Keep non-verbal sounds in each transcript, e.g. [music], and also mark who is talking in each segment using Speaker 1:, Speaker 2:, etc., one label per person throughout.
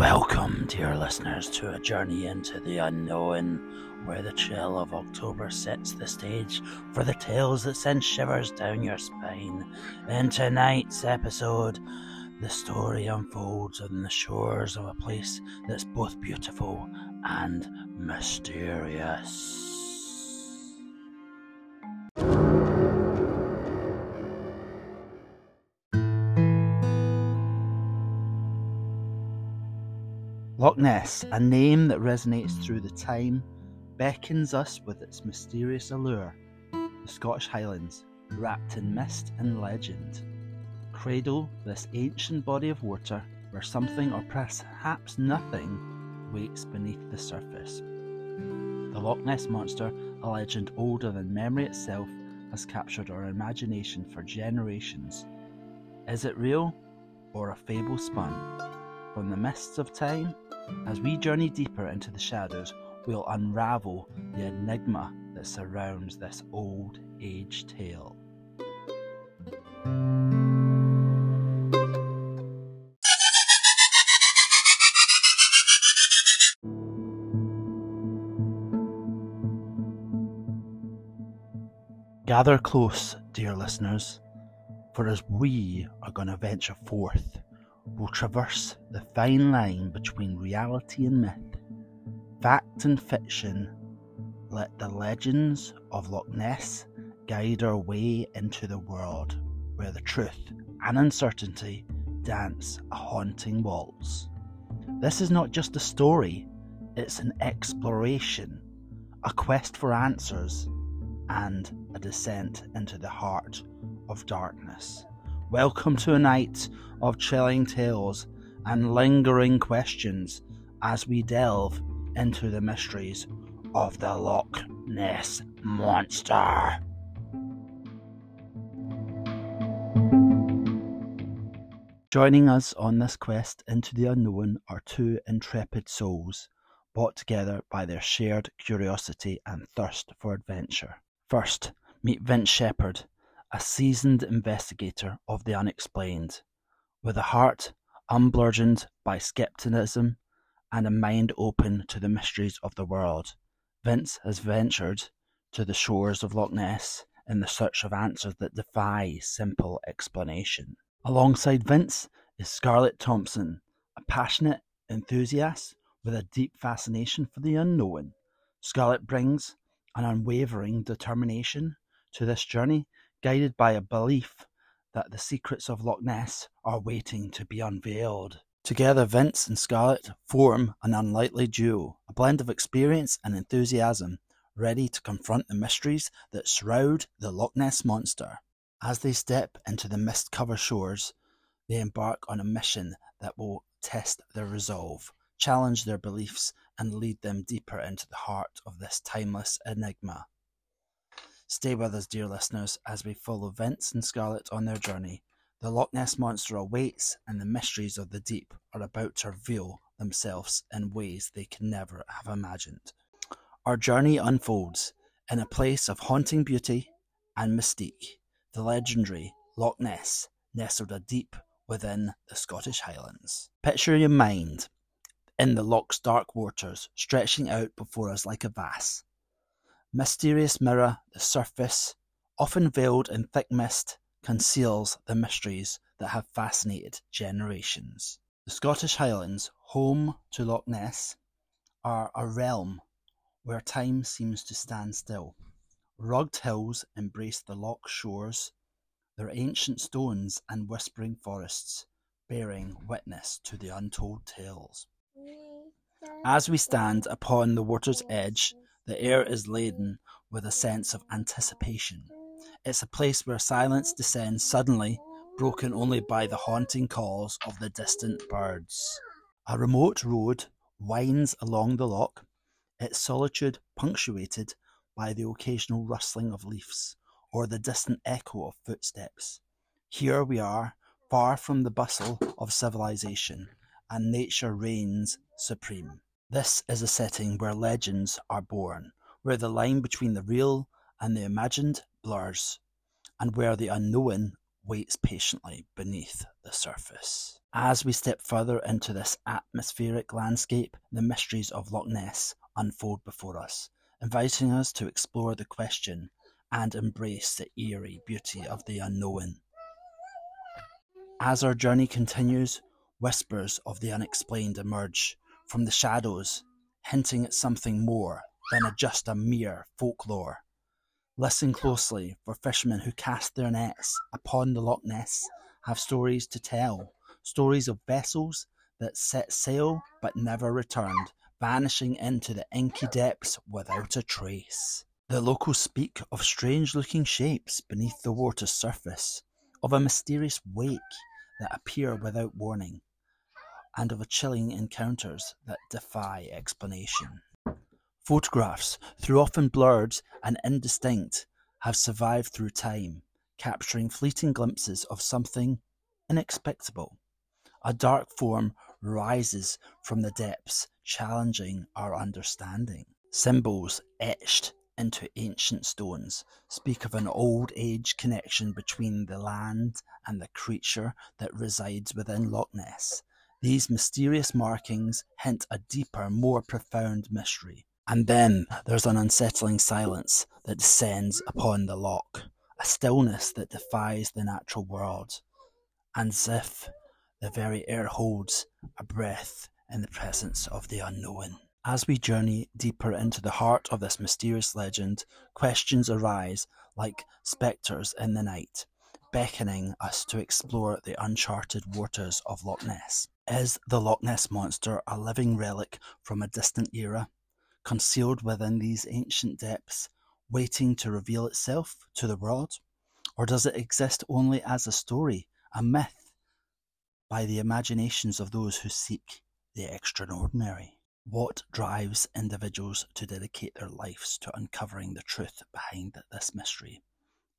Speaker 1: Welcome, dear listeners, to a journey into the unknown, where the chill of October sets the stage for the tales that send shivers down your spine. In tonight's episode, the story unfolds on the shores of a place that's both beautiful and mysterious. Loch Ness, a name that resonates through the time, beckons us with its mysterious allure. The Scottish Highlands, wrapped in mist and legend, cradle this ancient body of water where something or perhaps nothing waits beneath the surface. The Loch Ness Monster, a legend older than memory itself, has captured our imagination for generations. Is it real or a fable spun? From the mists of time as we journey deeper into the shadows, we'll unravel the enigma that surrounds this old age tale. Gather close, dear listeners, for as we are going to venture forth will traverse the fine line between reality and myth, fact and fiction. Let the legends of Loch Ness guide our way into the world where the truth and uncertainty dance a haunting waltz. This is not just a story, it's an exploration, a quest for answers, and a descent into the heart of darkness. Welcome to a night of chilling tales and lingering questions as we delve into the mysteries of the Loch Ness Monster. Joining us on this quest into the unknown are two intrepid souls, brought together by their shared curiosity and thirst for adventure. First, meet Vince Shepherd, a seasoned investigator of the unexplained, with a heart unburdened by skepticism and a mind open to the mysteries of the world. Vince has ventured to the shores of Loch Ness in the search of answers that defy simple explanation. Alongside Vince is Scarlet Thompson, a passionate enthusiast with a deep fascination for the unknown. Scarlet brings an unwavering determination to this journey guided by a belief that the secrets of Loch Ness are waiting to be unveiled. Together, Vince and Scarlet form an unlikely duo, a blend of experience and enthusiasm, ready to confront the mysteries that shroud the Loch Ness Monster. As they step into the mist covered shores, they embark on a mission that will test their resolve, challenge their beliefs, and lead them deeper into the heart of this timeless enigma. Stay with us, dear listeners, as we follow Vince and Scarlet on their journey. The Loch Ness Monster awaits, and the mysteries of the deep are about to reveal themselves in ways they can never have imagined. Our journey unfolds in a place of haunting beauty and mystique, the legendary Loch Ness, nestled a deep within the Scottish Highlands. Picture your mind in the loch's dark waters, stretching out before us like a vase mysterious mirror, the surface, often veiled in thick mist, conceals the mysteries that have fascinated generations. The Scottish Highlands, home to Loch Ness, are a realm where time seems to stand still. Rugged hills embrace the loch shores, their ancient stones and whispering forests bearing witness to the untold tales. As we stand upon the water's edge, the air is laden with a sense of anticipation. It's a place where silence descends suddenly, broken only by the haunting calls of the distant birds. A remote road winds along the loch, its solitude punctuated by the occasional rustling of leaves or the distant echo of footsteps. Here we are, far from the bustle of civilization, and nature reigns supreme. This is a setting where legends are born, where the line between the real and the imagined blurs, and where the unknown waits patiently beneath the surface. As we step further into this atmospheric landscape, the mysteries of Loch Ness unfold before us, inviting us to explore the question and embrace the eerie beauty of the unknown. As our journey continues, whispers of the unexplained emerge from the shadows, hinting at something more than a, just a mere folklore. Listen closely, for fishermen who cast their nets upon the Loch Ness have stories to tell, stories of vessels that set sail but never returned, vanishing into the inky depths without a trace. The locals speak of strange looking shapes beneath the water's surface, of a mysterious wake that appear without warning, and of chilling encounters that defy explanation. Photographs, though often blurred and indistinct, have survived through time, capturing fleeting glimpses of something inexplicable. A dark form rises from the depths, challenging our understanding. Symbols etched into ancient stones speak of an old age connection between the land and the creature that resides within Loch Ness. These mysterious markings hint a deeper, more profound mystery. And then there's an unsettling silence that descends upon the loch, a stillness that defies the natural world, and as if the very air holds a breath in the presence of the unknown. As we journey deeper into the heart of this mysterious legend, questions arise like spectres in the night, beckoning us to explore the uncharted waters of Loch Ness. Is the Loch Ness monster a living relic from a distant era, concealed within these ancient depths, waiting to reveal itself to the world? Or does it exist only as a story, a myth, by the imaginations of those who seek the extraordinary? What drives individuals to dedicate their lives to uncovering the truth behind this mystery?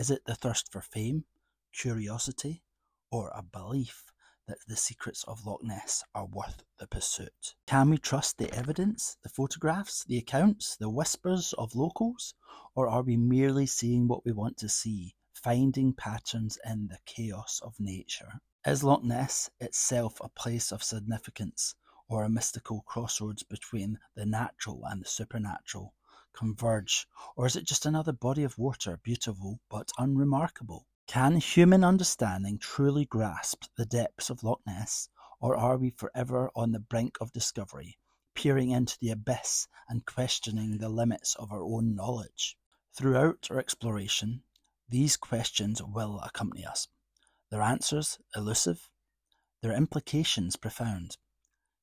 Speaker 1: Is it the thirst for fame, curiosity, or a belief that the secrets of Loch Ness are worth the pursuit? Can we trust the evidence, the photographs, the accounts, the whispers of locals, or are we merely seeing what we want to see, finding patterns in the chaos of nature? Is Loch Ness itself a place of significance? or a mystical crossroads between the natural and the supernatural converge, or is it just another body of water, beautiful but unremarkable? Can human understanding truly grasp the depths of Loch Ness, or are we forever on the brink of discovery, peering into the abyss and questioning the limits of our own knowledge? Throughout our exploration, these questions will accompany us, their answers elusive, their implications profound.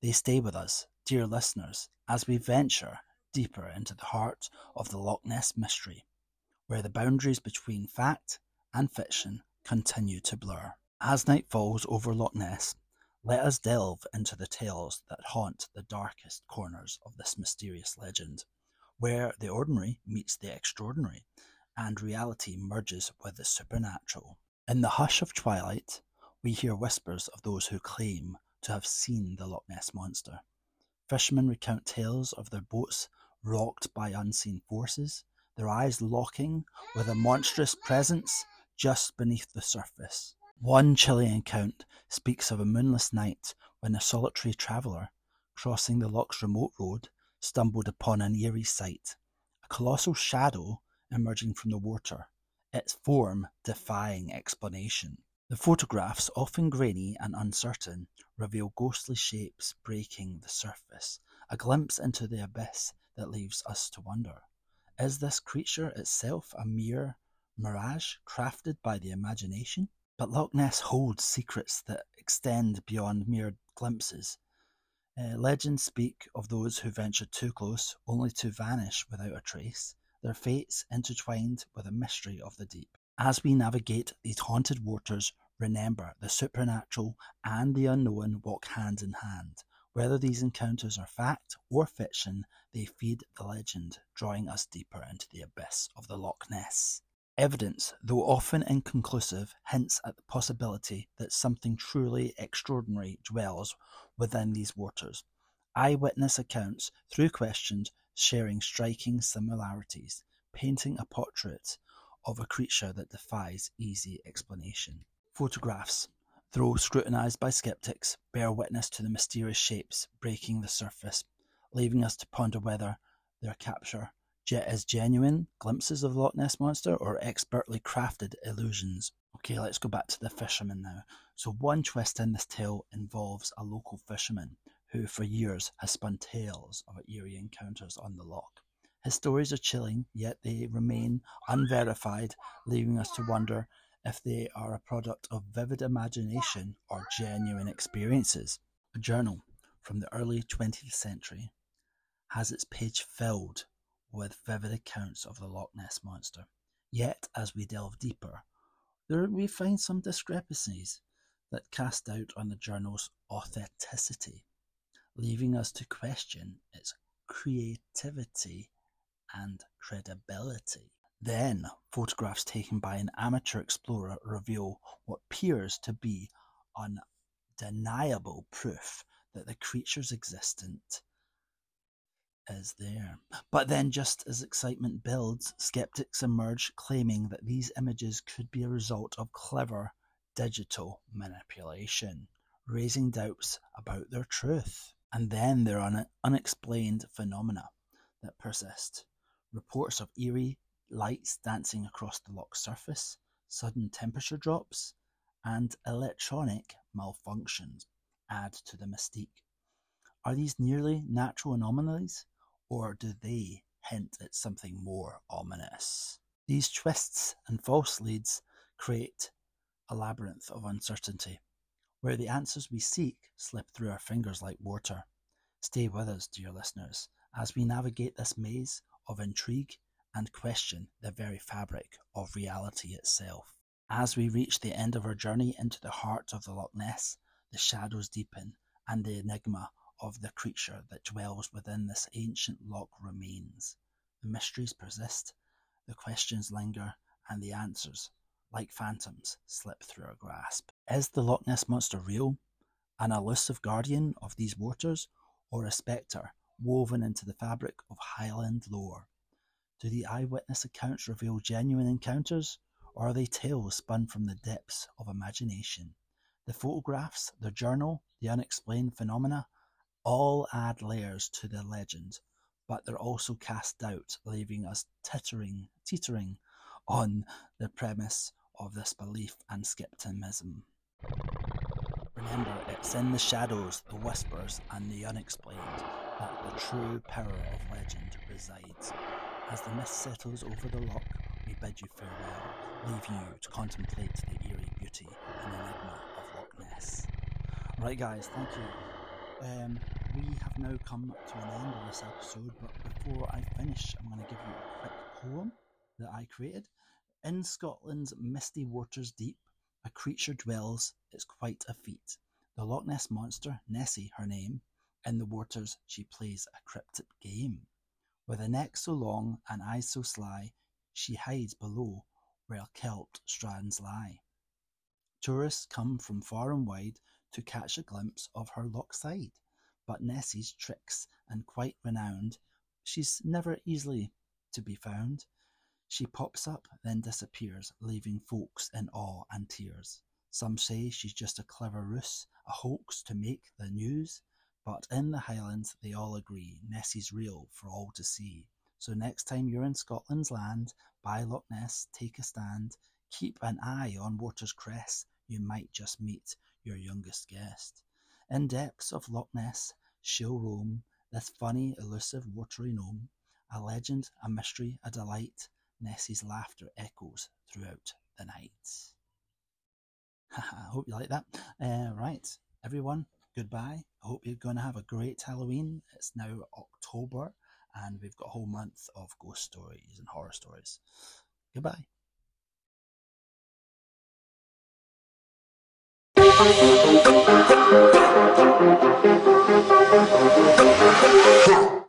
Speaker 1: They stay with us, dear listeners, as we venture deeper into the heart of the Loch Ness mystery, where the boundaries between fact and fiction continue to blur. As night falls over Loch Ness, let us delve into the tales that haunt the darkest corners of this mysterious legend, where the ordinary meets the extraordinary and reality merges with the supernatural. In the hush of twilight, we hear whispers of those who claim to have seen the Loch Ness Monster. Fishermen recount tales of their boats rocked by unseen forces, their eyes locking with a monstrous presence just beneath the surface. One chilling account speaks of a moonless night when a solitary traveller, crossing the loch's remote road, stumbled upon an eerie sight a colossal shadow emerging from the water, its form defying explanation. The photographs, often grainy and uncertain, reveal ghostly shapes breaking the surface, a glimpse into the abyss that leaves us to wonder. Is this creature itself a mere mirage crafted by the imagination? But Loch Ness holds secrets that extend beyond mere glimpses. Uh, legends speak of those who venture too close only to vanish without a trace, their fates intertwined with a mystery of the deep. As we navigate these haunted waters, remember the supernatural and the unknown walk hand in hand. Whether these encounters are fact or fiction, they feed the legend, drawing us deeper into the abyss of the Loch Ness. Evidence, though often inconclusive, hints at the possibility that something truly extraordinary dwells within these waters. Eyewitness accounts, through questions, sharing striking similarities, painting a portrait of a creature that defies easy explanation. Photographs, though scrutinised by skeptics, bear witness to the mysterious shapes breaking the surface, leaving us to ponder whether their capture is genuine glimpses of Loch Ness Monster or expertly crafted illusions. Okay, let's go back to the fisherman now. So, one twist in this tale involves a local fisherman who, for years, has spun tales of eerie encounters on the loch. His stories are chilling, yet they remain unverified, leaving us to wonder if they are a product of vivid imagination or genuine experiences. A journal from the early 20th century has its page filled with vivid accounts of the Loch Ness Monster. Yet, as we delve deeper, there we find some discrepancies that cast doubt on the journal's authenticity, leaving us to question its creativity and credibility. Then, photographs taken by an amateur explorer reveal what appears to be undeniable proof that the creature's existence is there. But then, just as excitement builds, skeptics emerge claiming that these images could be a result of clever digital manipulation, raising doubts about their truth. And then there are unexplained phenomena that persist. Reports of eerie lights dancing across the loch surface, sudden temperature drops, and electronic malfunctions add to the mystique. Are these nearly natural anomalies, or do they hint at something more ominous? These twists and false leads create a labyrinth of uncertainty, where the answers we seek slip through our fingers like water. Stay with us, dear listeners, as we navigate this maze of intrigue and question the very fabric of reality itself. As we reach the end of our journey into the heart of the Loch Ness, the shadows deepen and the enigma of the creature that dwells within this ancient loch remains. The mysteries persist, the questions linger, and the answers, like phantoms, slip through our grasp. Is the Loch Ness Monster real? An elusive guardian of these waters, or a spectre woven into the fabric of Highland lore? Do the eyewitness accounts reveal genuine encounters, or are they tales spun from the depths of imagination? The photographs, the journal, the unexplained phenomena, all add layers to the legend, but they're also cast doubt, leaving us tittering, teetering on the premise of this belief and skepticism. Remember, it's in the shadows, the whispers, and the unexplained that the true power of legend resides. As the mist settles over the loch, we bid you farewell, leave you to contemplate the eerie beauty and enigma of Loch Ness. Right, guys, thank you um, we have now come to an end of this episode, but before I finish, I'm going to give you a quick poem that I created. In Scotland's misty waters deep, a creature dwells, it's quite a feat. The Loch Ness Monster, Nessie her name, in the waters she plays a cryptic game. With a neck so long and eyes so sly, she hides below where kelp strands lie. Tourists come from far and wide to catch a glimpse of her loch side. But Nessie's tricks and quite renowned, she's never easily to be found. She pops up, then disappears, leaving folks in awe and tears. Some say she's just a clever ruse, a hoax to make the news. But in the Highlands, they all agree Nessie's real for all to see. So next time you're in Scotland's land, by Loch Ness, take a stand. Keep an eye on water's crest, you might just meet your youngest guest. In depths of Loch Ness she'll roam, this funny, elusive, watery gnome, a legend, a mystery, a delight. Nessie's laughter echoes throughout the night. [laughs] I hope you like that. Uh, right, everyone, goodbye. I hope you're going to have a great Halloween. It's now October, and we've got a whole month of ghost stories and horror stories. Goodbye. Thank you.